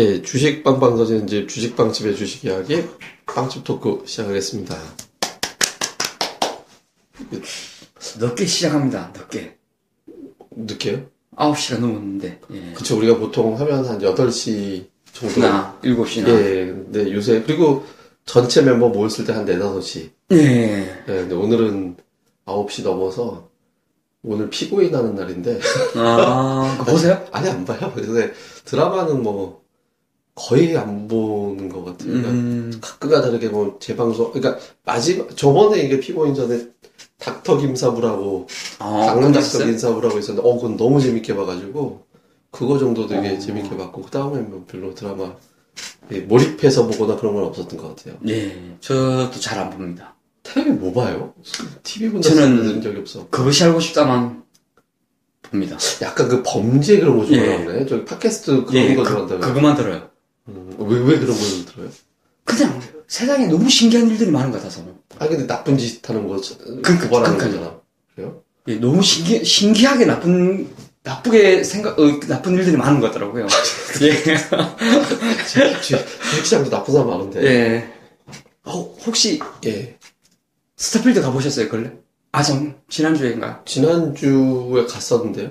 예, 주식 빵빵 터지는 집 주식빵집의 주식 이야기 빵집 토크 시작하겠습니다. 늦게 시작합니다. 늦게. 늦게요? 9시가 넘었는데. 예. 그쵸, 우리가 보통 하면 한 8시 정도. 나 7시나. 예, 근데 요새, 그리고 전체 멤버 모였을 때 한 4, 5시. 예. 예, 근데 오늘은 9시 넘어서 오늘 피고인 하는 날인데. 아, 보세요? 아니, 안 봐요. 근데 드라마는 뭐 거의 안 보는 것 같아요. 그러니까 음. 가끔가 다르게 뭐 재방송, 그러니까 마지막, 저번에 이게 피고인 전에 닥터 김사부라고 아, 강릉 닥터? 김사부라고 있었는데, 어, 그건 너무 재밌게 봐가지고, 그거 정도 되게 어. 재밌게 봤고, 그 다음에 뭐 별로 드라마, 예, 몰입해서 보거나 그런 건 없었던 것 같아요. 예. 저도 잘 안 봅니다. 텔레비 뭐 봐요? TV 본다 저는- 적이 없어. 그것이 알고 싶다만 봅니다. 약간 그 범죄 그런 거 예. 좋아하네. 저기 팟캐스트 그런 예, 거 그, 좋아한다고요? 그것만 들어요. 음, 왜, 왜 그런 걸 들어요? 그냥 세상에 너무 신기한 일들이 많은 것 같아서. 아, 근데 나쁜 짓 하는 거, 그- 고발하는 그- 거잖아. 그래요? 예, 너무 신기, 신기하게 나쁜, 나쁘게 생각, 어, 나쁜 일들이 많은 것 같더라고요. 예. 주식시장도 나쁜 사람 많은데. 예. 어, 혹시 예. 스타필드 가보셨어요, 근래? 아, 전, 지난주에인가? 지난주에 갔었는데요.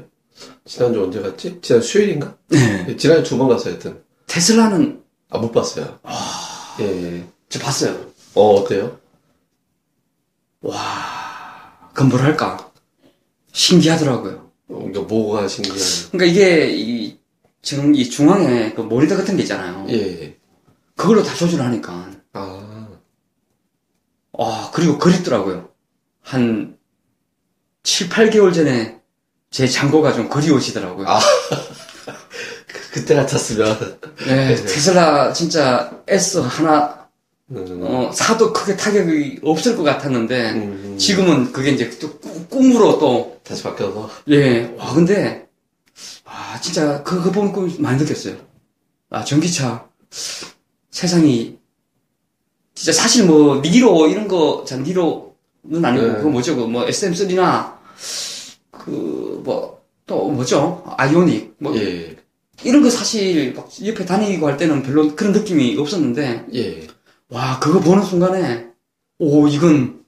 지난주 언제 갔지? 지난 수요일인가? 네. 예, 지난주 두 번 갔어요, 하여튼. 테슬라는, 아, 못 봤어요. 예, 예. 저 봤어요. 어, 어때요? 와, 그건 뭐랄까. 신기하더라고요. 어, 그러니까 뭐가 신기한. 그러니까 이게, 이, 지금 이 중앙에 그 모니터 같은 게 있잖아요. 예, 예. 그걸로 다 조절하니까. 아, 와, 그리고 그립더라고요. 한 7, 8개월 전에 제 장고가 좀 그리워지더라고요. 아. 그, 그때 같았으면. 네, 테슬라 진짜 S 하나, 음, 어, 사도 크게 타격이 없을 것 같았는데, 음, 지금은 그게 이제 또 꿈- 꿈으로 또, 다시 바뀌어서. 예, 와, 근데, 아, 진짜, 그, 그거 보면 좀 많이 느꼈어요. 아, 전기차, 세상이, 진짜 사실 뭐, 니로, 이런 거, 자, 니로는 아니고, 네. 그거 뭐죠, 그 뭐, SM3나, 그, 뭐, 또 뭐죠? 아이오닉, 뭐, 예, 이런 거 사실, 막 옆에 다니고 할 때는 별로 그런 느낌이 없었는데, 예. 와, 그거 보는 순간에, 오, 이건,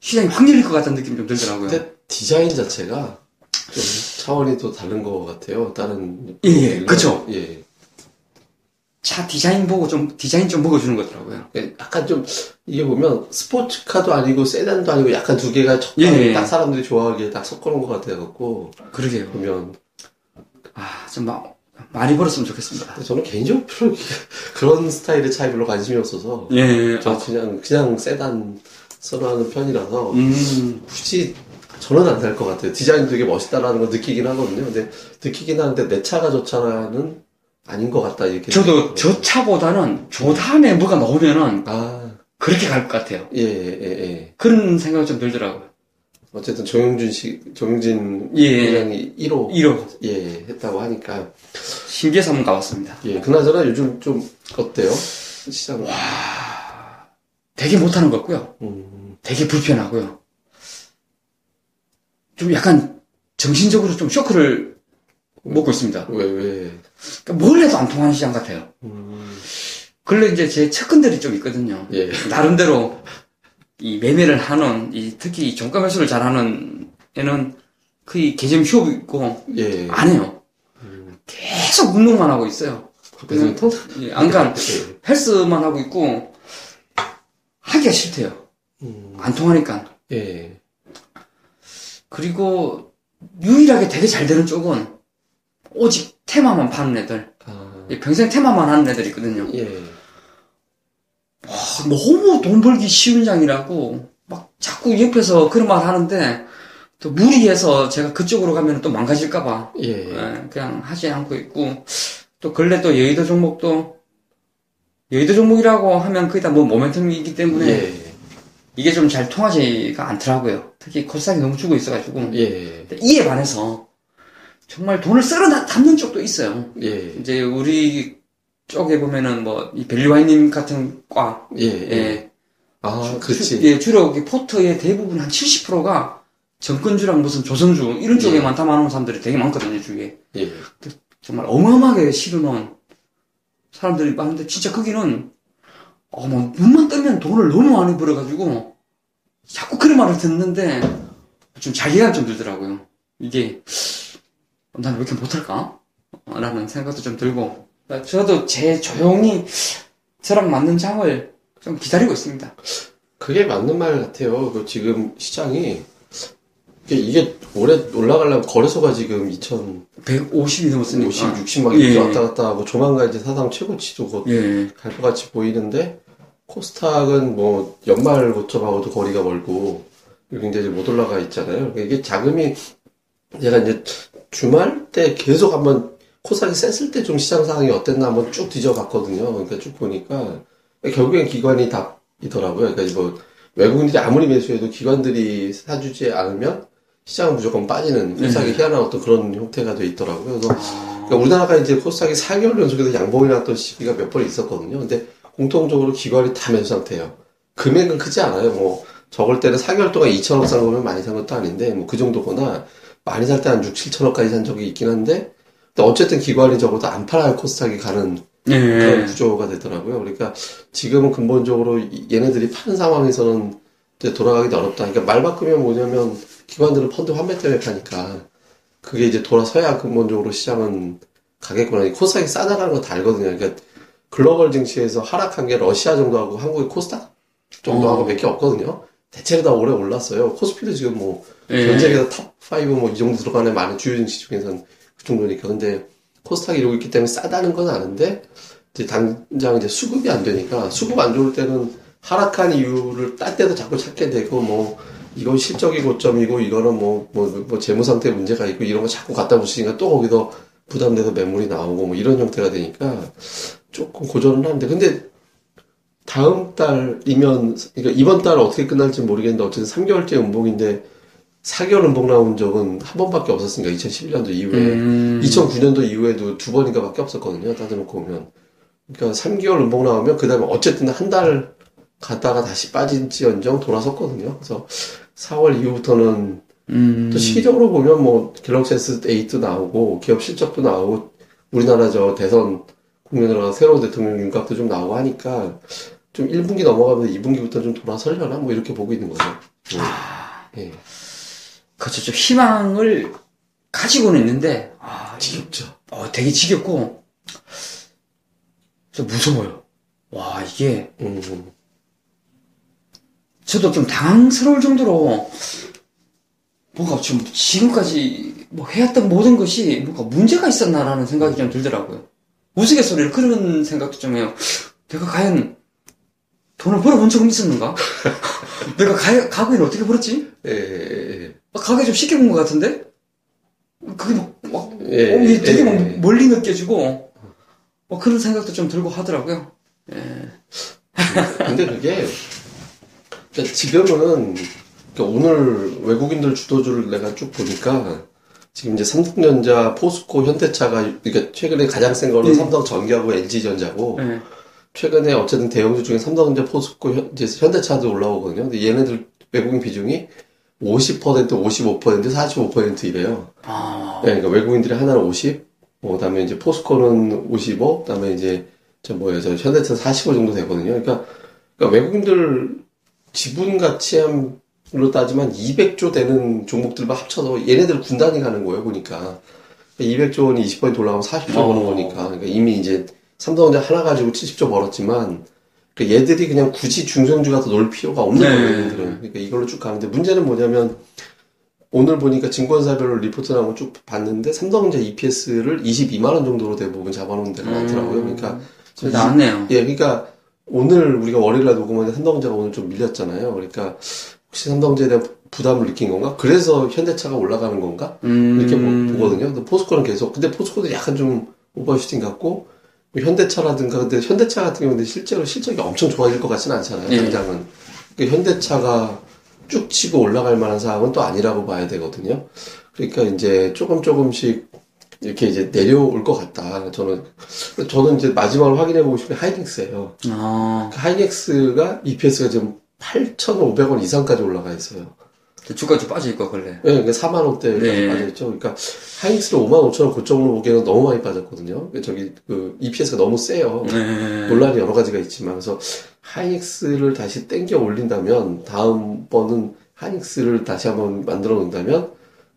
시장이 확 열릴 것 같다는 느낌이 좀 들더라고요. 근데 디자인 자체가 좀 차원이 또 다른 것 같아요. 다른. 예, 예, 그쵸. 예. 차 디자인 보고 좀, 디자인 좀 먹어주는 거더라고요. 예, 약간 좀 이게 보면 스포츠카도 아니고 세단도 아니고 약간 두 개가 적당히 예. 딱 사람들이 좋아하기에 딱 섞어놓은 것 같아 갖고 그러게요. 보면 아, 좀 막, 많이 벌었으면 좋겠습니다. 저는 개인적으로 그런 스타일의 차에 별로 관심이 없어서 예, 저 그냥 그냥 세단 선호하는 편이라서 음, 굳이 저는 안 살 것 같아요. 디자인 되게 멋있다라는 걸 느끼긴 하거든요. 근데 느끼긴 하는데 내 차가 좋잖아는 아닌 것 같다 이렇게. 저도. 저 차보다는 저 다음에 뭐가 나오면은 아, 그렇게 갈 것 같아요. 예, 예, 예. 그런 생각이 좀 들더라고요. 어쨌든 정용준 씨, 정용진 예. 회장이 1호 1호. 예, 했다고 하니까 신기해서 한번 가봤습니다. 예, 그나저나 요즘 좀 어때요? 시장. 되게 못하는 것 같고요. 음, 되게 불편하고요. 좀 약간 정신적으로 좀 쇼크를 먹고 있습니다. 왜, 왜? 그러니까 뭘 해도 안 통하는 시장 같아요. 음, 근래 이제 제 측근들이 좀 있거든요. 예, 나름대로 이 매매를 하는, 이 특히 이 종가 매수를 잘하는 애는 거의 개점 휴업 있고 예. 안 해요. 계속 운동만 하고 있어요. 그래서 통 예, 안 간, 예. 헬스만 하고 있고 하기가 싫대요. 음, 안 통하니까. 예. 그리고 유일하게 되게 잘 되는 쪽은 오직 테마만 파는 애들. 아, 예, 평생 테마만 하는 애들이 있거든요. 예. 아, 너무 돈 벌기 쉬운 장이라고 막 자꾸 옆에서 그런 말 하는데 또 무리해서 제가 그쪽으로 가면 또 망가질까봐 예. 예, 그냥 하지 않고 있고 또 근래 또 여의도 종목도 여의도 종목이라고 하면 거의 다뭐 모멘텀이기 때문에 예. 이게 좀 잘 통하지가 않더라고요. 특히 코스닥이 너무 주고 있어가지고 예. 근데 이에 반해서 정말 돈을 쓸어 담는 쪽도 있어요. 예. 이제 우리 쪽에 보면은 뭐이 밸류와이님 같은 과 예. 예. 예, 아, 주- 그렇지. 예, 주로 이 포트의 대부분 한 70%가 정권주랑 무슨 조선주 이런 쪽에만 담아놓은 사람들이 되게 많거든요, 주위에. 예. 정말 어마어마하게 실어놓은 사람들이 많은데 진짜 거기는 어뭐 눈만 뜨면 돈을 너무 많이 벌어가지고 자꾸 그런 말을 듣는데 좀 자괴감 좀 들더라고요. 이게 난 왜 이렇게 못할까? 라는 생각도 좀 들고 저도 제 조용히 저랑 맞는 장을 좀 기다리고 있습니다. 그게 맞는 말 같아요. 그 지금 시장이 이게, 올해 올라가려면 거래소가 지금 2050, 150이 넘었으니까. 60막 예. 왔다 갔다 하고 조만간 이제 사상 최고치도 곧 예. 갈것 같이 보이는데 코스닥은 뭐 연말 고점하고도 거리가 멀고 굉장히 못 올라가 있잖아요. 그러니까 이게 자금이 제가 이제 주말 때 계속 한번 코스닥이 셌을 때 좀 시장 상황이 어땠나 한번 쭉 뒤져봤거든요. 그러니까 쭉 보니까 결국엔 기관이 답이더라고요. 그러니까 뭐 외국인들이 아무리 매수해도 기관들이 사주지 않으면 시장은 무조건 빠지는 코스닥이 희한한 어떤 그런 형태가 돼 있더라고요. 그래서 그러니까 우리나라가 이제 코스닥이 4개월 연속에서 양봉이 났던 시기가 몇 번 있었거든요. 근데 공통적으로 기관이 다 매수 상태예요. 금액은 크지 않아요. 뭐 적을 때는 4개월 동안 2천억 산 거면 많이 산 것도 아닌데 뭐 그 정도거나 많이 살 때 한 6, 7천억까지 산 적이 있긴 한데 어쨌든 기관이 적어도 안 팔아야 코스닥이 가는 그런 예. 구조가 되더라고요. 그러니까 지금은 근본적으로 이- 얘네들이 파는 상황에서는 돌아가기도 어렵다. 그러니까 말 바꾸면 뭐냐면 기관들은 펀드 환매 때문에 파니까 그게 이제 돌아서야 근본적으로 시장은 가겠구나. 코스닥이 싸다라는 거 다 알거든요. 그러니까 글로벌 증시에서 하락한 게 러시아 정도하고 한국의 코스닥 정도하고 어. 몇개 없거든요. 대체로 다 오래 올랐어요. 코스피도 지금 뭐 예. 전 세계에서 top5 뭐 이 정도 들어가는 많은 주요 증시 중에서는 그 정도니까. 근데 코스닥이 이러고 있기 때문에 싸다는 건 아는데 이제 당장 이제 수급이 안 되니까 수급 안 좋을 때는 하락한 이유를 딴 데도 자꾸 찾게 되고 뭐 이건 실적이 고점이고 이거는 뭐 뭐 뭐 재무 상태 문제가 있고 이런 거 자꾸 갖다 붙이니까 또 거기서 부담돼서 매물이 나오고 뭐 이런 형태가 되니까 조금 고전은 하는데 근데 다음 달이면 그러니까 이번 달 어떻게 끝날지 모르겠는데 어쨌든 3개월째 연봉인데 4개월 연봉 나온 적은 한 번밖에 없었으니까 2011년도 이후에 음. 2009년도 이후에도 두 번인가 밖에 없었거든요. 따져놓고 보면. 그러니까 3개월 연봉 나오면 그 다음에 어쨌든 한 달 갔다가 다시 빠진지언정 돌아섰거든요. 그래서 4월 이후부터는 음. 또 시기적으로 보면 뭐 갤럭시 S8도 나오고 기업 실적도 나오고 우리나라 저 대선 국면으로 새로운 대통령 윤곽도 좀 나오고 하니까 좀 1분기 넘어가면서 2분기부터 좀 돌아서려나 뭐 이렇게 보고 있는 거죠. 예. 예. 그 렇죠. 좀 희망을 가지고는 있는데, 아, 지겹죠. 어, 되게 지겹고, 좀 무서워요. 와, 이게, 음. 저도 좀 당황스러울 정도로, 뭔가 좀 지금까지 뭐 해왔던 모든 것이 뭔가 문제가 있었나라는 생각이 좀 들더라고요. 우스갯소리로 그런 생각도 좀 해요. 내가 과연 돈을 벌어본 적은 있었는가? 내가 가, 가구에는 어떻게 벌었지? 예, 예, 예. 아, 가게 좀 쉽게 본것 같은데? 그게 막, 막, 예, 어, 이게 되게 예, 막 예. 멀리 느껴지고, 뭐 그런 생각도 좀 들고 하더라고요. 예. 근데 그게 그러니까 지금은 그러니까 오늘 외국인들 주도주를 내가 쭉 보니까 지금 이제 삼성전자, 포스코, 현대차가 그러니까 최근에 가장 센 거는 네. 삼성전기하고 LG전자고 예. 최근에 어쨌든 대형주 중에 삼성전자, 포스코, 현, 현대차도 올라오거든요. 근데 얘네들 외국인 비중이 50%, 55%, 45% 이래요. 아, 네, 그러니까 외국인들이 하나는 50, 뭐, 그다음에 이제 포스코는 55, 그다음에 이제 저 뭐야 저 현대차 45 정도 되거든요. 그러니까, 그러니까 외국인들 지분 가치로 따지면 200조 되는 종목들만 합쳐서 얘네들 군단이 가는 거예요. 보니까 200조 원이 20% 올라가면 40조 버는 어. 거니까 그러니까 이미 이제 삼성전자 하나 가지고 70조 벌었지만 그 얘들이 그냥 굳이 중성주가 더놀 필요가 없는 네. 거예요. 얘들은. 그러니까 이걸로 쭉 가는데 문제는 뭐냐면 오늘 보니까 증권사별로 리포트 나온 거 쭉 봤는데 삼성전자 EPS를 22만 원 정도로 대부분 잡아놓은 데가 많더라고요. 그러니까 좀 나왔네요. 예, 그러니까 오늘 우리가 월요일날 녹음하는데 삼성전자가 오늘 좀 밀렸잖아요. 그러니까 혹시 삼성전자에 대한 부담을 느낀 건가? 그래서 현대차가 올라가는 건가? 음, 이렇게 보- 보거든요. 근데 포스코는 계속 근데 포스코도 약간 좀 오버슈팅 같고 뭐 현대차라든가 근데 현대차 같은 경우는 실제로 실적이 엄청 좋아질 것 같지는 않잖아요. 예. 당장은 그러니까 현대차가 쭉 치고 올라갈 만한 상황은 또 아니라고 봐야 되거든요. 그러니까 이제 조금 조금씩 이렇게 이제 내려올 것 같다. 저는 저는 이제 마지막으로 확인해 보고 싶은 게 하이닉스예요. 아, 그 하이닉스가 EPS가 지금 8,500원 이상까지 올라가 있어요. 주가 좀 빠져있고, 원래. 네, 그러니까 4만 원대까지 네. 빠져있죠. 그러니까 하이닉스를 5만 5천 원 고점으로 보기에는 너무 많이 빠졌거든요. 저기 그 EPS가 너무 세요. 네. 논란이 여러 가지가 있지만 그래서 하이닉스를 다시 땡겨 올린다면 다음번은 하이닉스를 다시 한번 만들어 놓는다면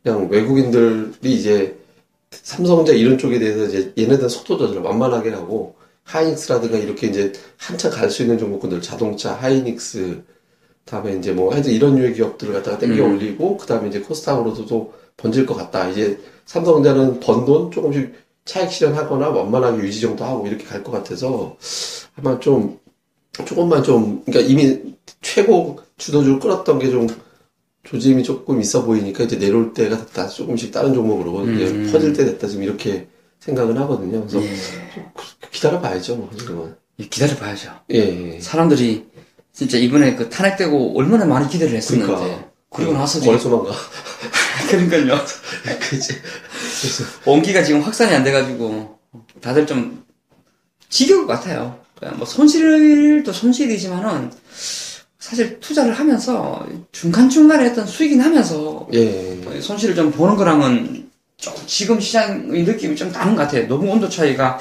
그냥 외국인들이 이제 삼성전자 이런 쪽에 대해서 이제 얘네들 속도 조절을 만만하게 하고 하이닉스라든가 이렇게 이제 한참 갈 수 있는 종목군들 자동차 하이닉스 다음에 이제 뭐 하여튼 이런 류의 기업들을 갖다가 땡겨 음. 올리고 그다음에 이제 코스닥으로도 또 번질 것 같다. 이제 삼성전자는 번 돈 조금씩 차익 실현하거나 원만하게 유지 정도 하고 이렇게 갈 것 같아서 아마 좀 조금만 좀 그러니까 이미 최고 주도주를 끌었던 게 좀 조짐이 조금 있어 보이니까 이제 내려올 때가 됐다. 조금씩 다른 종목으로 이제 음. 퍼질 때 됐다. 지금 이렇게 생각은 하거든요. 그래서 예. 기다려 봐야죠. 뭐 지금은. 기다려 봐야죠. 예. 예. 사람들이 진짜 이번에 그 탄핵되고 얼마나 많이 기대를 했었는데. 그러니까. 그리고 나서 거래소만 가. 그러니까요. 그치. 원기가 지금 확산이 안 돼가지고 다들 좀 지겨울 것 같아요. 그냥 뭐 손실도 손실이지만은 사실 투자를 하면서 중간중간에 했던 수익이 나면서 예. 손실을 좀 보는 거랑은 조금 지금 시장의 느낌이 좀 다른 것 같아요. 너무 온도 차이가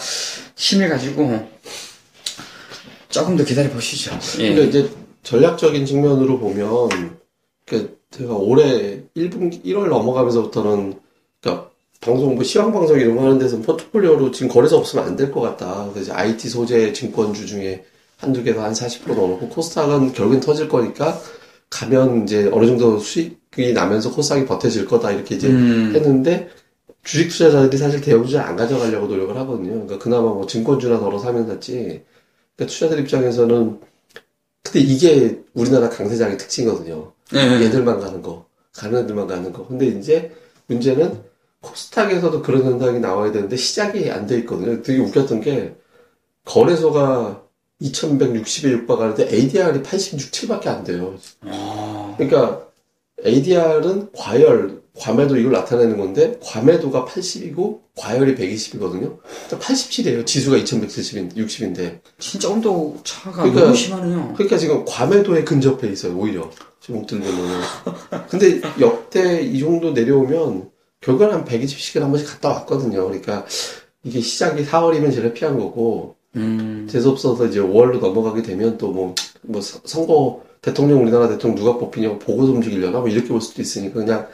심해가지고 조금 더 기다려 보시죠. 예. 이제 전략적인 측면으로 보면, 그 제가 올해 1분 1월 넘어가면서부터는, 그러니까 방송 뭐 시황 방송 이런 거 하는 데서 포트폴리오로 지금 거래소 없으면 안 될 것 같다. 그래서 이제 IT 소재 증권주 중에 한두 개도 한40% 넣어놓고 코스닥은 결국엔 터질 거니까 가면 이제 어느 정도 수익이 나면서 코스닥이 버텨질 거다 이렇게 이제 음, 했는데 주식 투자자들이 사실 대형 투자 안 가져가려고 노력을 하거든요. 그러니까 그나마 뭐 증권주나 덜어 사면 샀지. 그러니까 투자들 입장에서는 근데 이게 우리나라 강세장의 특징이거든요. 예. 얘들만 가는 거, 가는 애들만 가는 거. 근데 이제 문제는 코스닥에서도 그런 현상이 나와야 되는데 시작이 안 돼 있거든요. 되게 웃겼던 게 거래소가 2160에 육박하는데 ADR이 86, 7밖에 안 돼요. 어, 그러니까 ADR은 과열, 과매도 이걸 나타내는 건데 과매도가 80이고 과열이 120이거든요. 87이에요. 지수가 2170인, 60인데. 진짜 온도 차가 그러니까- 너무 심하네요. 그러니까 지금 과매도에 근접해 있어요. 오히려 종목들 보면은. 근데 역대 이 정도 내려오면 결국은 한 120씩은 한 번씩 갔다 왔거든요. 그러니까 이게 시작이 4월이면 제일 피한 거고 음, 재수 없어서 이제 5월로 넘어가게 되면 또 뭐, 뭐, 서- 선거, 대통령, 우리나라 대통령 누가 뽑히냐고 보고서 움직이려나? 뭐 이렇게 볼 수도 있으니까 그냥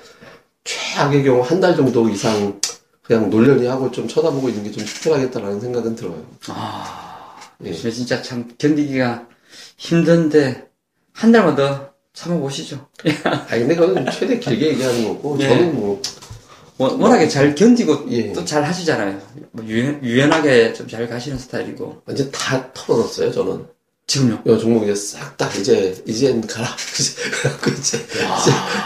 최악의 경우 한 달 정도 이상 그냥 놀려니 하고 좀 쳐다보고 있는 게좀 특별하겠다라는 생각은 들어요. 아, 예. 진짜 참 견디기가 힘든데 한 달만 더 참아보시죠. 아 근데 그거는 최대 길게 얘기하는 거고, 예. 저는 뭐, 워- 워낙에 잘 견디고 예. 또잘 하시잖아요. 뭐 유연, 유연하게 좀 잘 가시는 스타일이고. 완전 다 털어놨어요, 저는. 지금요? 이 종목 이제 싹 다 이제, 이젠 가라. 그래갖고 이제,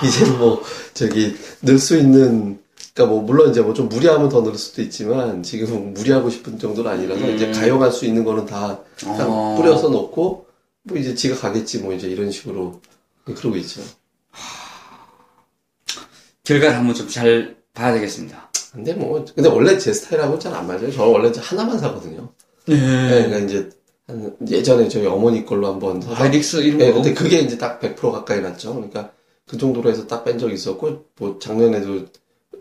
이제, 뭐, 저기, 넣을 수 있는, 그니까 뭐, 물론 이제 뭐 좀 무리하면 더 넣을 수도 있지만, 지금은 무리하고 싶은 정도는 아니라서, 음. 이제 가용할 수 있는 거는 다, 그냥 어. 뿌려서 놓고, 뭐 이제 지가 가겠지, 뭐 이제 이런 식으로, 그러고 있죠. 결과를 한번 좀 잘 봐야 되겠습니다. 근데 뭐, 근데 원래 제 스타일하고는 잘안 맞아요. 저는 원래 하나만 사거든요. 네. 네, 그러니까 이제, 한 예전에 저희 어머니 걸로 한번 하이닉스 이런 네, 거. 근데 그게 이제 딱 100% 가까이 났죠. 그러니까 그 정도로 해서 딱 뺀 적이 있었고, 뭐 작년에도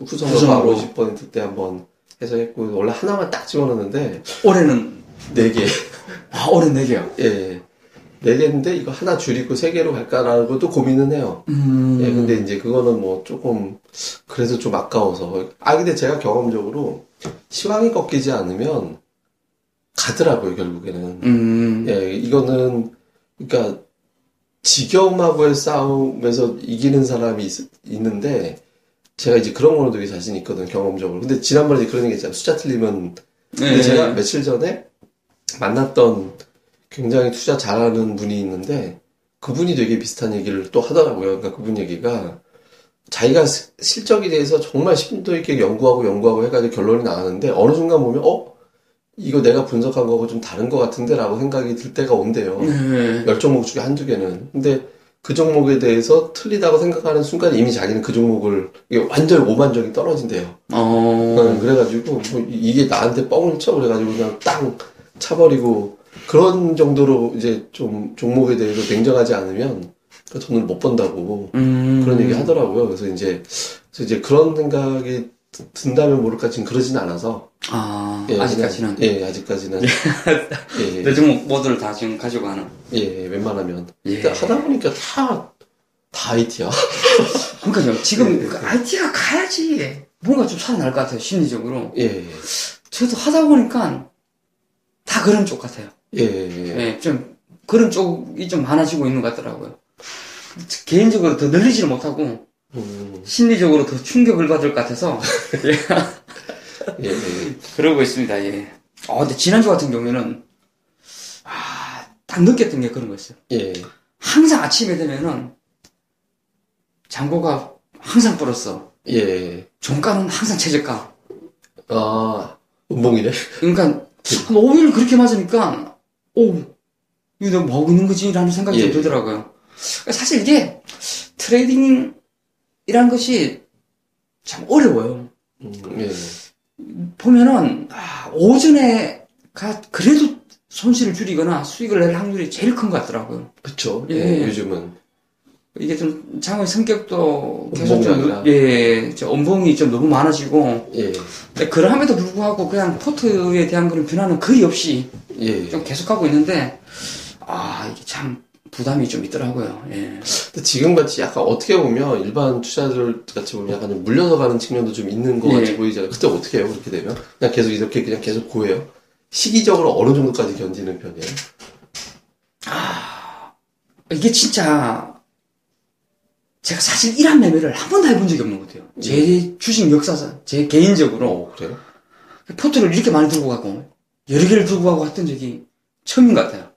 후성으로 후성으로. 50% 한번 해서 했고, 원래 하나만 딱 집어넣는데, 올해는, 네 개. 아, 올해 네 개요. 예. 네 개인데, 이거 하나 줄이고 세 개로 갈까라고 또 고민은 해요. 음. 예, 근데 이제 그거는 뭐 조금, 그래도 좀 아까워서. 아, 근데 제가 경험적으로 시황이 꺾이지 않으면 가더라고요, 결국에는. 음. 예, 이거는, 그러니까, 지겨움하고의 싸움에서 이기는 사람이 있, 는데 제가 이제 그런 거는 되게 자신 있거든, 경험적으로. 근데 지난번에 그런 얘기 했잖아요. 숫자 틀리면. 근데 네. 제가 며칠 전에 만났던 굉장히 투자 잘하는 분이 있는데, 그분이 되게 비슷한 얘기를 또 하더라고요. 그러니까 그분 얘기가, 자기가 시- 실적에 대해서 정말 심도 있게 연구하고 연구하고 해가지고 결론이 나왔는데, 어느 순간 보면, 어? 이거 내가 분석한 거하고 좀 다른 것 같은데? 라고 생각이 들 때가 온대요. 네. 열 종목 중에 한두 개는. 근데 그 종목에 대해서 틀리다고 생각하는 순간 이미 자기는 그 종목을 완전 오만적이 떨어진대요. 어. 응, 그래가지고 뭐 이- 이게 나한테 뻥을 쳐 그래가지고 그냥 땅 차버리고 그런 정도로 이제 좀 종목에 대해서 냉정하지 않으면 그러니까 돈을 못 번다고 음. 그런 얘기 하더라고요. 그래서 이제 그래서 이제 그런 생각이 드- 든다면 모를까 지금 그러진 않아서 아, 예, 아직까지는. 예, 아직까지는 예, 내 종목 모두를 다 지금 가지고 가는. 예, 웬만하면 예. 근데 하다 보니까 다 다 IT야. 그러니까요. 지금 예, 그 IT가 가야지. 뭔가 좀 살아날 것 같아요, 심리적으로. 예, 저도 하다 보니까 다 그런 쪽 같아요. 예, 예, 예, 좀 그런 쪽이 좀 많아지고 있는 것 같더라고요. 개인적으로 더 늘리지를 못하고 음, 심리적으로 더 충격을 받을 것 같아서 예, 예, 그러고 있습니다. 예. 어, 근데 지난주 같은 경우에는 아, 딱 느꼈던 게 그런 거였어요. 예, 항상 아침에 되면은 잔고가 항상 불었어. 예, 종가는 항상 최저가. 아, 운봉이네. 그러니까 한 5일 그렇게 맞으니까 오 이거 내가 뭐 하고 있는 거지? 라는 생각이 예. 좀 들더라고요. 그러니까 사실 이게 trading 이란 것이 참 어려워요. 음, 예, 보면은 아, 오전에가 그래도 손실을 줄이거나 수익을 낼 확률이 제일 큰 것 같더라고요. 그쵸. 예. 예, 요즘은. 이게 좀 장의 성격도 계속 좀. 예, 저 음봉이 좀 너무 많아지고 예, 근데 그럼에도 불구하고 그냥 포트에 대한 그런 변화는 거의 없이 예. 좀 계속하고 있는데 아 이게 참 부담이 좀 있더라고요. 예. 근데 지금 같이 약간 어떻게 보면 일반 투자들 같이 보면 약간 좀 물려서 가는 측면도 좀 있는 것 예. 같이 보이잖아요. 그때 어떻게 해요? 그렇게 되면? 그냥 계속 이렇게 그냥 계속 고해요? 시기적으로 어느 정도까지 견디는 편이에요? 이게 진짜 제가 사실 이런 매매를 한 번도 해본 적이 없는 것 같아요. 제 주식 역사상 제 개인적으로 어, 그래요? 포트를 이렇게 많이 들고 가고 여러 개를 들고 가고 했던 적이 처음인 것 같아요.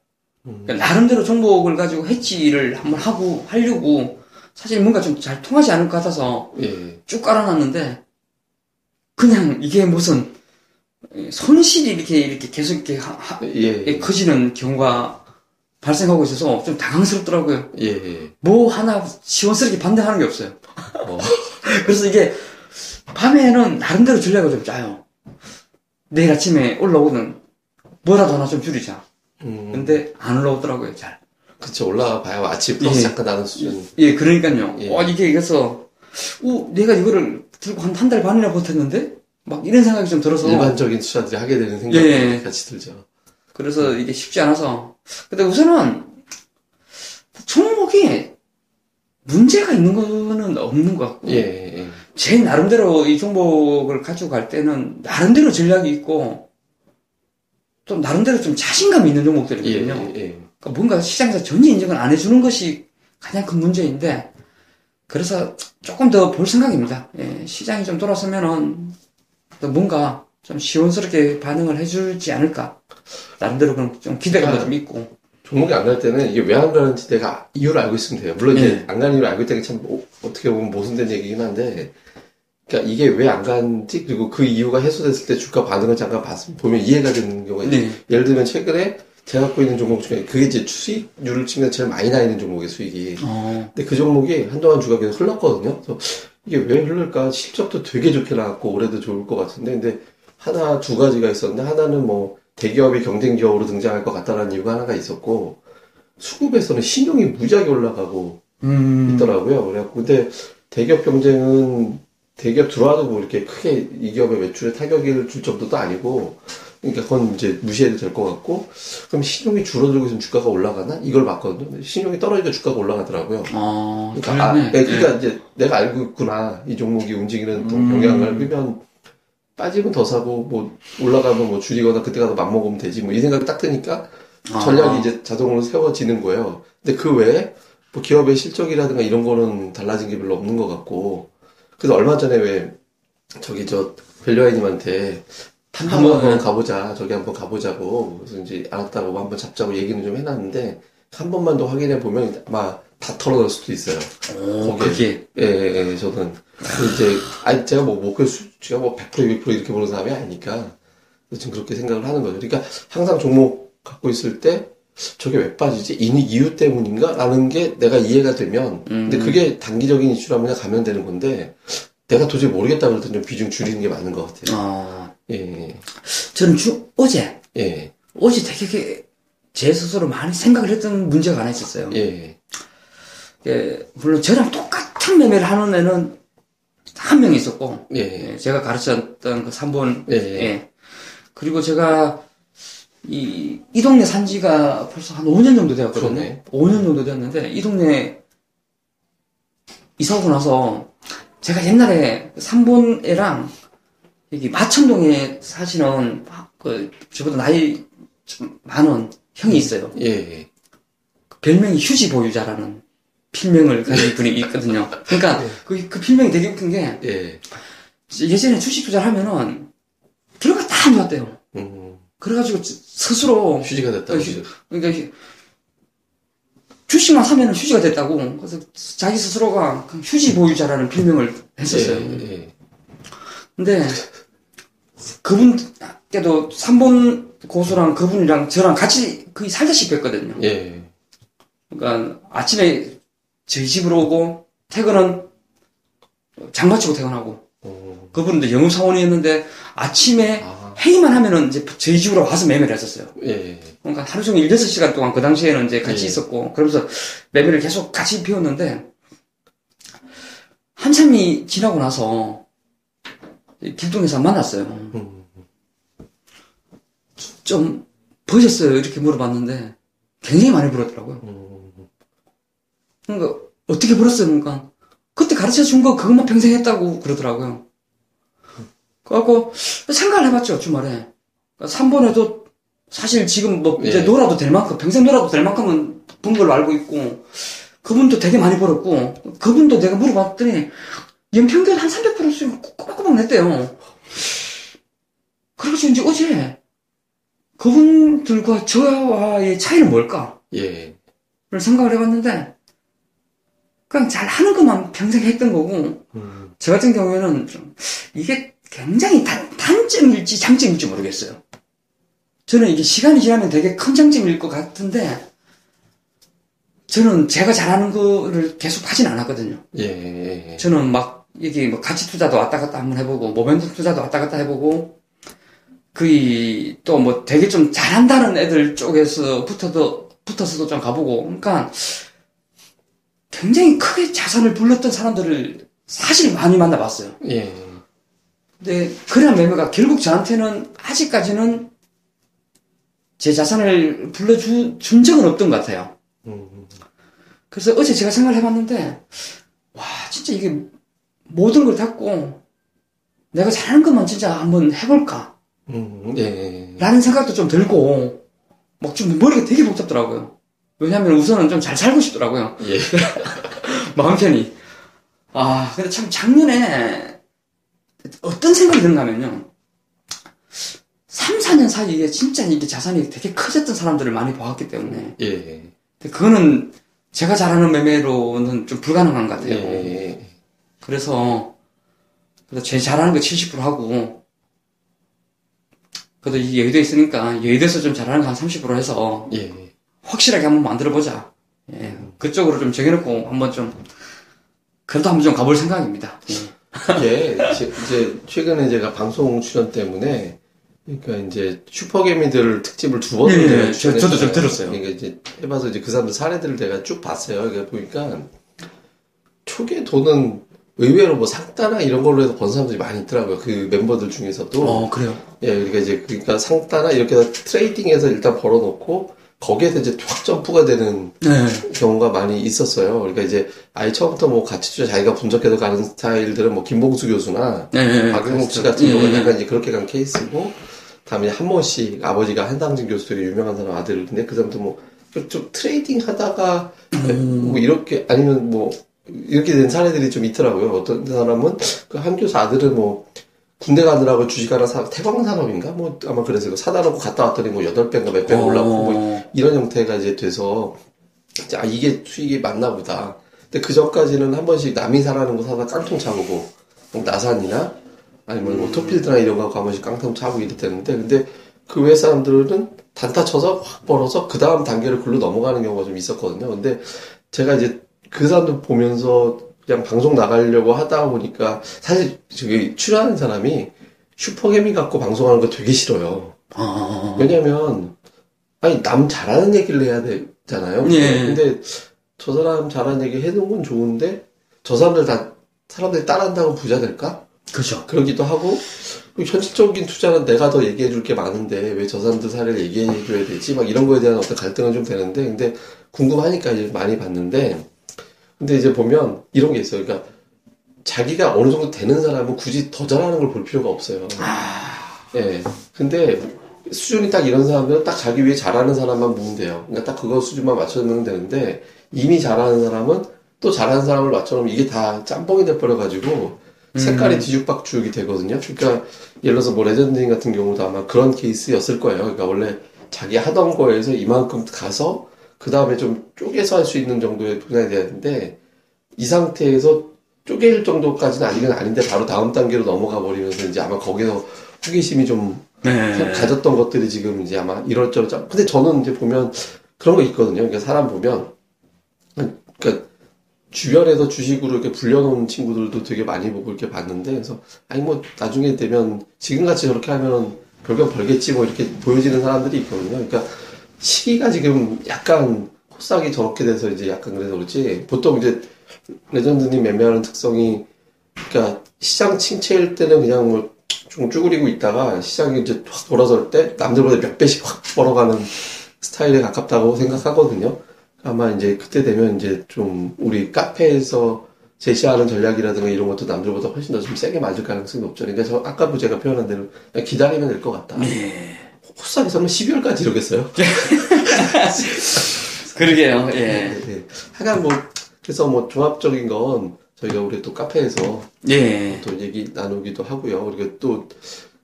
음. 그러니까 나름대로 종목을 가지고 해지를 한번 하고 하려고 사실 뭔가 좀 잘 통하지 않을 것 같아서 예, 쭉 깔아놨는데 그냥 이게 무슨 손실이 이렇게 이렇게 계속 이렇게 하- 하- 예, 커지는 경우가 발생하고 있어서 좀 당황스럽더라고요. 예, 예. 뭐 하나 시원스럽게 반대하는 게 없어요. 어, 그래서 이게 밤에는 나름대로 전략을 좀 짜요. 내일 아침에 올라오는 뭐라도 하나 좀 줄이자. 음, 근데 안 올라오더라고요, 잘. 그쵸. 올라가 봐야 아침 플러스 예. 잠깐 나는 수준. 예, 그러니까요. 예. 와, 이게 그래서, 오, 내가 이거를 들고 한 한 달 반이나 버텼는데? 막 이런 생각이 좀 들어서. 일반적인 투자들이 하게 되는 생각이 예. 같이 들죠. 그래서 이게 쉽지 않아서. 근데 우선은, 종목이 문제가 있는 거는 없는 것 같고. 예, 예, 제 나름대로 이 종목을 가지고 갈 때는 나름대로 전략이 있고, 또 나름대로 좀 자신감 있는 예, 종목들이거든요. 예, 예. 그러니까 뭔가 시장에서 전혀 인정을 안 해주는 것이 가장 큰 문제인데, 그래서 조금 더 볼 생각입니다. 예, 시장이 좀 돌아서면은, 또 뭔가 좀 시원스럽게 반응을 해주지 않을까. 나름대로 그런 좀 기대감도 좀 있고. 종목이 안 갈 때는 이게 왜 안 가는지 내가 이유를 알고 있으면 돼요. 물론 이제 예. 안 가는 이유를 알고 있다는 게 참 어, 어떻게 보면 모순된 얘기긴 한데, 그러니까 이게 왜안 가는지 그리고 그 이유가 해소됐을 때 주가 반응을 잠깐 봤으면 보면 이해가 되는 경우가 있어요. 네. 예를 들면 최근에 제가 갖고 있는 종목 중에 그게 이제 수익률을 치면 제일 많이 나 있는 종목의 수익이. 어, 근데 그 종목이 한동안 주가 계속 흘렀거든요. 그래서 이게 왜 흐를까? 실적도 되게 좋게 나왔고 올해도 좋을 것 같은데, 근데 하나 두 가지가 있었는데 하나는 뭐 대기업이 경쟁 기업으로 등장할 것 같다라는 이유가 하나가 있었고 수급에서는 신용이 무지하게 올라가고 음, 있더라고요. 그래갖고 근데 대기업 경쟁은 대기업 들어와도 뭐 이렇게 크게 이 기업의 매출에 타격을 줄 정도도 아니고 그러니까 그건 이제 무시해도 될 것 같고 그럼 신용이 줄어들고 있으면 주가가 올라가나 이걸 봤거든요. 신용이 떨어지니까 주가가 올라가더라고요. 어, 그러니까, 아. 네, 그러니까 이제 내가 알고 있구나. 이 종목이 움직이는 또 음. 영향을 그러면 빠지면 더 사고 뭐 올라가면 뭐 줄이거나 그때 가서 맘먹으면 되지 뭐 이 생각이 딱 드니까 전략이 아. 이제 자동으로 세워지는 거예요. 근데 그 외에 뭐 기업의 실적이라든가 이런 거는 달라진 게 별로 없는 것 같고 그래서 얼마 전에 왜 저기 저 벨류아이님한테 한번, 한번 네. 가보자 저기 한번 가보자고 그래서 이제 알았다고 한번 잡자고 얘기는 좀 해놨는데 한 번만 더 확인해 보면 아마 다 털어낼 수도 있어요. 오. 그게. 예, 예, 예, 저는. 그 이제, 아니, 제가 뭐, 목표 수치가 뭐 100% 200% 이렇게 보는 사람이 아니니까, 지금 그렇게 생각을 하는 거죠. 그러니까, 항상 종목 갖고 있을 때, 저게 왜 빠지지? 이 이유 때문인가? 라는 게 내가 이해가 되면, 근데 음. 그게 단기적인 이슈라면 그냥 가면 되는 건데, 내가 도저히 모르겠다 그럴 좀 비중 줄이는 게 맞는 것 같아요. 어, 예, 저는 주, 어제, 예, 어제 되게 제 스스로 많이 생각을 했던 문제가 하나 있었어요. 예, 예, 물론 저랑 똑같은 매매를 하는 애는 한 명 있었고, 예. 예, 제가 가르쳤던 그 3번, 예. 예. 그리고 제가 이, 이 동네 산 지가 벌써 한 5년 정도 되었거든요. 그러네. 5년 정도 되었는데, 이 동네 이사 오고 나서 제가 옛날에 3번 애랑 여기 마천동에 사시는 그 저보다 나이 좀 많은 형이 있어요. 예. 그 별명이 휴지 보유자라는 필명을 가진 분이 있거든요. 그러니까 네. 그, 그 필명이 되게 웃긴 게 예. 예전에 주식 투자를 하면은 결과 다 안 좋았대요. 음. 그래가지고 스스로 휴지가 됐다. 어, 휴- 그러니까 주식만 사면은 휴지가 됐다고 그래서 자기 스스로가 그 휴지 보유자라는 필명을 했었어요. 예. 예. 근데 그분께도 3번 고수랑 그분이랑 저랑 같이 거의 살다시피 했거든요. 예. 그러니까 아침에 저희 집으로 오고 퇴근은 장마치고 퇴근하고 어. 그분은 이제 영업사원이었는데 아침에 아. 회의만 하면은 이제 저희 집으로 와서 매매를 했었어요. 예. 그러니까 하루 종일 16시간 동안 그 당시에는 이제 같이 예. 있었고 그러면서 매매를 계속 같이 피웠는데 한참이 지나고 나서 이 길동에서 만났어요. 음. 좀 버셨어요? 이렇게 물어봤는데 굉장히 많이 벌었더라고요. 음. 그러니까 어떻게 벌었어요? 그러니까 그때 가르쳐 준 거 그것만 평생 했다고 그러더라고요. 그래갖고 생각을 해봤죠 주말에. 그러니까 3번에도 사실 지금 뭐 이제 예. 놀아도 될 만큼 평생 놀아도 될 만큼은 번 걸로 알고 있고 그분도 되게 많이 벌었고 그분도 내가 물어봤더니 연평균 한 300%씩 꼬박꼬박 냈대요. 그래서 이제 어제 그분들과 저와의 차이는 뭘까? 예. 를 생각을 해봤는데 그냥 잘 하는 것만 평생 했던 거고 음. 저 같은 경우에는 좀 이게 굉장히 단, 단점일지 장점일지 모르겠어요. 저는 이게 시간이 지나면 되게 큰 장점일 것 같은데 저는 제가 잘하는 거를 계속 하진 않았거든요. 예. 예. 저는 막 여기 뭐 가치 투자도 왔다 갔다 한번 해보고 모멘텀 투자도 왔다 갔다 해보고 거의 또뭐 되게 좀 잘한다는 애들 쪽에서 붙어도 붙어서도 좀 가보고 그러니까 굉장히 크게 자산을 불렀던 사람들을 사실 많이 만나봤어요. 예. 근데 그런 매매가 결국 저한테는 아직까지는 제 자산을 불러준 준 적은 없던 것 같아요. 음. 그래서 어제 제가 생각을 해봤는데, 와, 진짜 이게 모든 걸 닫고 내가 잘하는 것만 진짜 한번 해볼까? 음. 예. 라는 생각도 좀 들고, 막 좀 머리가 되게 복잡더라고요. 왜냐면 우선은 좀 잘 살고 싶더라고요. 예. 마음 편히. 아, 근데 참 작년에 어떤 생각이 드는가 하면요. 3, 4년 사이에 진짜 이게 자산이 되게 커졌던 사람들을 많이 봐왔기 때문에. 예. 근데 그거는 제가 잘하는 매매로는 좀 불가능한 것 같아요. 예. 그래서, 그래서 제 잘하는 거 70% 하고, 그래도 이 여의도에 있으니까 여의도에서 좀 잘하는 거 한 30% 해서 예. 확실하게 한번 만들어보자. 예, 그쪽으로 좀 정해놓고 한번 좀, 그래도 한번 좀 가볼 생각입니다. 예. 이게 제- 이제 최근에 제가 방송 출연 때문에 그러니까 이제 슈퍼개미들 특집을 두 번을 예, 예, 출연했잖아요. 저도 좀 들었어요. 그러니까 이제 해봐서 이제 그 사람들 사례들을 내가 쭉 봤어요. 그러니까 보니까 초기에 돈은 의외로 뭐 상따나 이런 걸로 해서 번 사람들이 많이 있더라고요. 그 멤버들 중에서도. 어, 그래요? 예, 그러니까 이제 그러니까 상따나 이렇게 해서 트레이딩해서 일단 벌어놓고 거기에서 이제 확 점프가 되는 네. 경우가 많이 있었어요. 그러니까 이제 아예 처음부터 뭐 투자 자기가 분석해서 가는 스타일들은 뭐 김봉수 교수나 네, 네. 박영욱 씨 그랬어요. 같은 예, 경우는 예. 약간 이제 그렇게 간 케이스고, 다음에 한모 씨, 아버지가 한상진 교수 되게 유명한 사람 아들인데, 그 사람도 뭐, 좀 trading 하다가, 음. 뭐 이렇게, 아니면 뭐, 이렇게 된 사례들이 좀 있더라고요. 어떤 사람은, 그 한 교수 아들은 뭐, 군대 가느라고 주식 하나 사, 태광산업인가? 뭐, 아마 그래서 이거 사다 놓고 갔다 왔더니 뭐, 8배인가 몇 배가 올랐고, 뭐, 어, 이런 형태가 이제 돼서 이제 아 이게 수익이 맞나 보다. 근데 그 전까지는 한 번씩 남이 사라는 거 사다 깡통 차보고 뭐 나산이나 아니면 뭐 토필드나 이런 거 한 번씩 깡통 차고 이랬다는데 근데 그 외 사람들은 단타 쳐서 확 벌어서 그 다음 단계를 글로 넘어가는 경우가 좀 있었거든요. 근데 제가 이제 그 사람들 보면서 그냥 방송 나가려고 하다 보니까 사실 저기 출연하는 사람이 슈퍼개미 갖고 방송하는 거 되게 싫어요. 어. 왜냐면 아니 남 잘하는 얘기를 해야 되잖아요. 예. 근데 저 사람 잘하는 얘기 해놓은 건 좋은데 저 사람들 다 사람들이 따라한다고 부자 될까? 그렇죠. 그러기도 하고 현실적인 투자는 내가 더 얘기해 줄 게 많은데 왜 저 사람들 사례를 얘기해 줘야 되지? 막 이런 거에 대한 어떤 갈등은 좀 되는데 근데 궁금하니까 이제 많이 봤는데 근데 이제 보면 이런 게 있어요. 그러니까 자기가 어느 정도 되는 사람은 굳이 더 잘하는 걸 볼 필요가 없어요. 예. 근데 수준이 딱 이런 사람들은 딱 자기 위에 잘하는 사람만 보면 돼요. 그러니까 딱 그거 수준만 맞춰놓으면 되는데 이미 잘하는 사람은 또 잘하는 사람을 맞춰놓으면 이게 다 짬뽕이 돼버려가지고 색깔이 뒤죽박죽이 되거든요. 그러니까 예를 들어서 뭐 레전드인 같은 경우도 아마 그런 케이스였을 거예요. 그러니까 원래 자기 하던 거에서 이만큼 가서 그 다음에 좀 쪼개서 할 수 있는 정도의 분야이 되는데 이 상태에서 쪼갤 정도까지는 아직은 아닌데 바로 다음 단계로 넘어가 버리면서 이제 아마 거기서 호기심이 좀 네. 가졌던 것들이 지금 이제 아마 이럴저럴 근데 저는 이제 보면 그런 거 있거든요. 그러니까 사람 보면 그러니까 주변에서 주식으로 이렇게 불려놓은 친구들도 되게 많이 보고 이렇게 봤는데 그래서 아니 뭐 나중에 되면 지금같이 저렇게 하면 별건 벌겠지 뭐 이렇게 보여지는 사람들이 있거든요. 그러니까 시기가 지금 약간 코스닥이 저렇게 돼서 이제 약간 그래서 그렇지 보통 이제 레전드님 매매하는 특성이 그러니까 시장 침체일 때는 그냥 뭐 좀 쭈그리고 있다가 시장이 이제 확 돌아설 때 남들보다 몇 배씩 확 벌어가는 스타일에 가깝다고 생각하거든요. 아마 이제 그때 되면 이제 좀 우리 카페에서 제시하는 전략이라든가 이런 것도 남들보다 훨씬 더 좀 세게 맞을 가능성이 높죠. 그러니까 저 아까 제가 표현한 대로 기다리면 될 것 같다. 네. 호스닥이 설마 12월까지 이러겠어요? 그러게요. 예. 네, 네. 하여간 뭐 그래서 뭐 종합적인 건 저희가 우리 또 카페에서 예. 또 얘기 나누기도 하고요. 그리고 또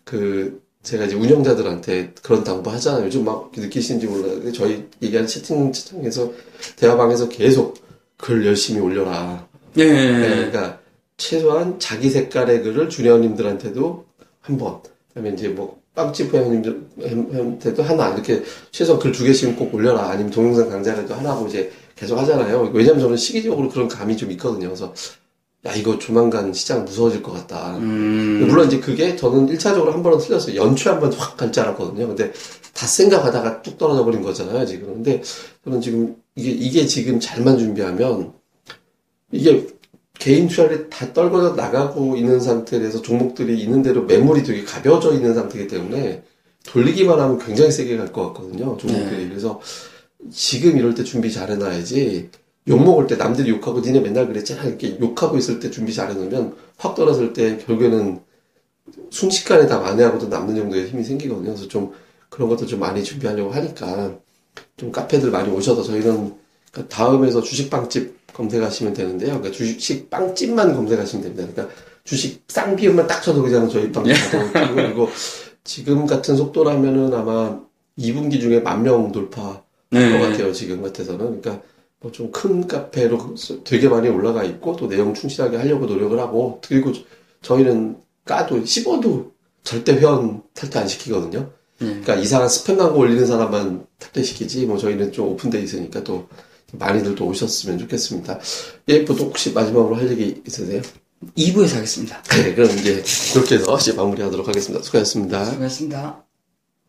그 제가 이제 운영자들한테 그런 당부 하잖아요. 요즘 막 느끼시는지 몰라요. 저희 얘기하는 채팅 창에서 대화방에서 계속 글 열심히 올려라. 예. 네, 그러니까 최소한 자기 색깔의 글을 주니어님들한테도 한 번. 그다음에 이제 뭐 빵집 회원님들한테도 하나 이렇게 최소한 글두 개씩은 꼭 올려라. 아니면 동영상 강좌라도 하나고 이제 계속 하잖아요. 왜냐면 저는 시기적으로 그런 감이 좀 있거든요. 그래서 야 이거 조만간 시장 무서워질 것 같다. 음. 물론 이제 그게 저는 1차적으로 한 번은 틀렸어요. 연초에 한 번 확 갈 줄 알았거든요. 근데 다 생각하다가 뚝 떨어져 버린 거잖아요, 지금. 근데 저는 지금 이게, 이게 지금 잘만 준비하면 이게 개인 투자를 다 떨궈져 나가고 있는 상태에서 종목들이 있는 대로 매물이 되게 가벼워져 있는 상태이기 때문에 돌리기만 하면 굉장히 세게 갈 것 같거든요, 종목들이. 그래서 지금 이럴 때 준비 잘 해놔야지 욕 먹을 때 남들이 욕하고 니네 맨날 그랬잖아 이렇게 욕하고 있을 때 준비 잘 해놓으면 확 떨어질 때 결국에는 순식간에 다 만회하고도 남는 정도의 힘이 생기거든요. 그래서 좀 그런 것도 좀 많이 준비하려고 하니까 좀 카페들 많이 오셔서 저희는 그러니까 다음에서 주식빵집 검색하시면 되는데요. 그러니까 주식 빵집만 검색하시면 됩니다. 그러니까 주식 쌍비음만 딱 쳐도 그냥 저희 빵집 가도 그리고 지금 같은 속도라면은 아마 2분기 중에 만 명 돌파 네. 것 같아요. 지금 같아서는. 그러니까 뭐 좀 큰 카페로 되게 많이 올라가 있고 또 내용 충실하게 하려고 노력을 하고 그리고 저희는 까도 씹어도 절대 회원 탈퇴 안 시키거든요. 그러니까 이상한 스팸 광고 올리는 사람만 탈퇴시키지 뭐 저희는 좀 오픈돼 있으니까 또 많이들 또 오셨으면 좋겠습니다. 예, 또 혹시 마지막으로 할 얘기 있으세요? 2부에서 하겠습니다. 네, 그럼 이제 그렇게 해서 이제 마무리하도록 하겠습니다. 수고하셨습니다. 수고하셨습니다.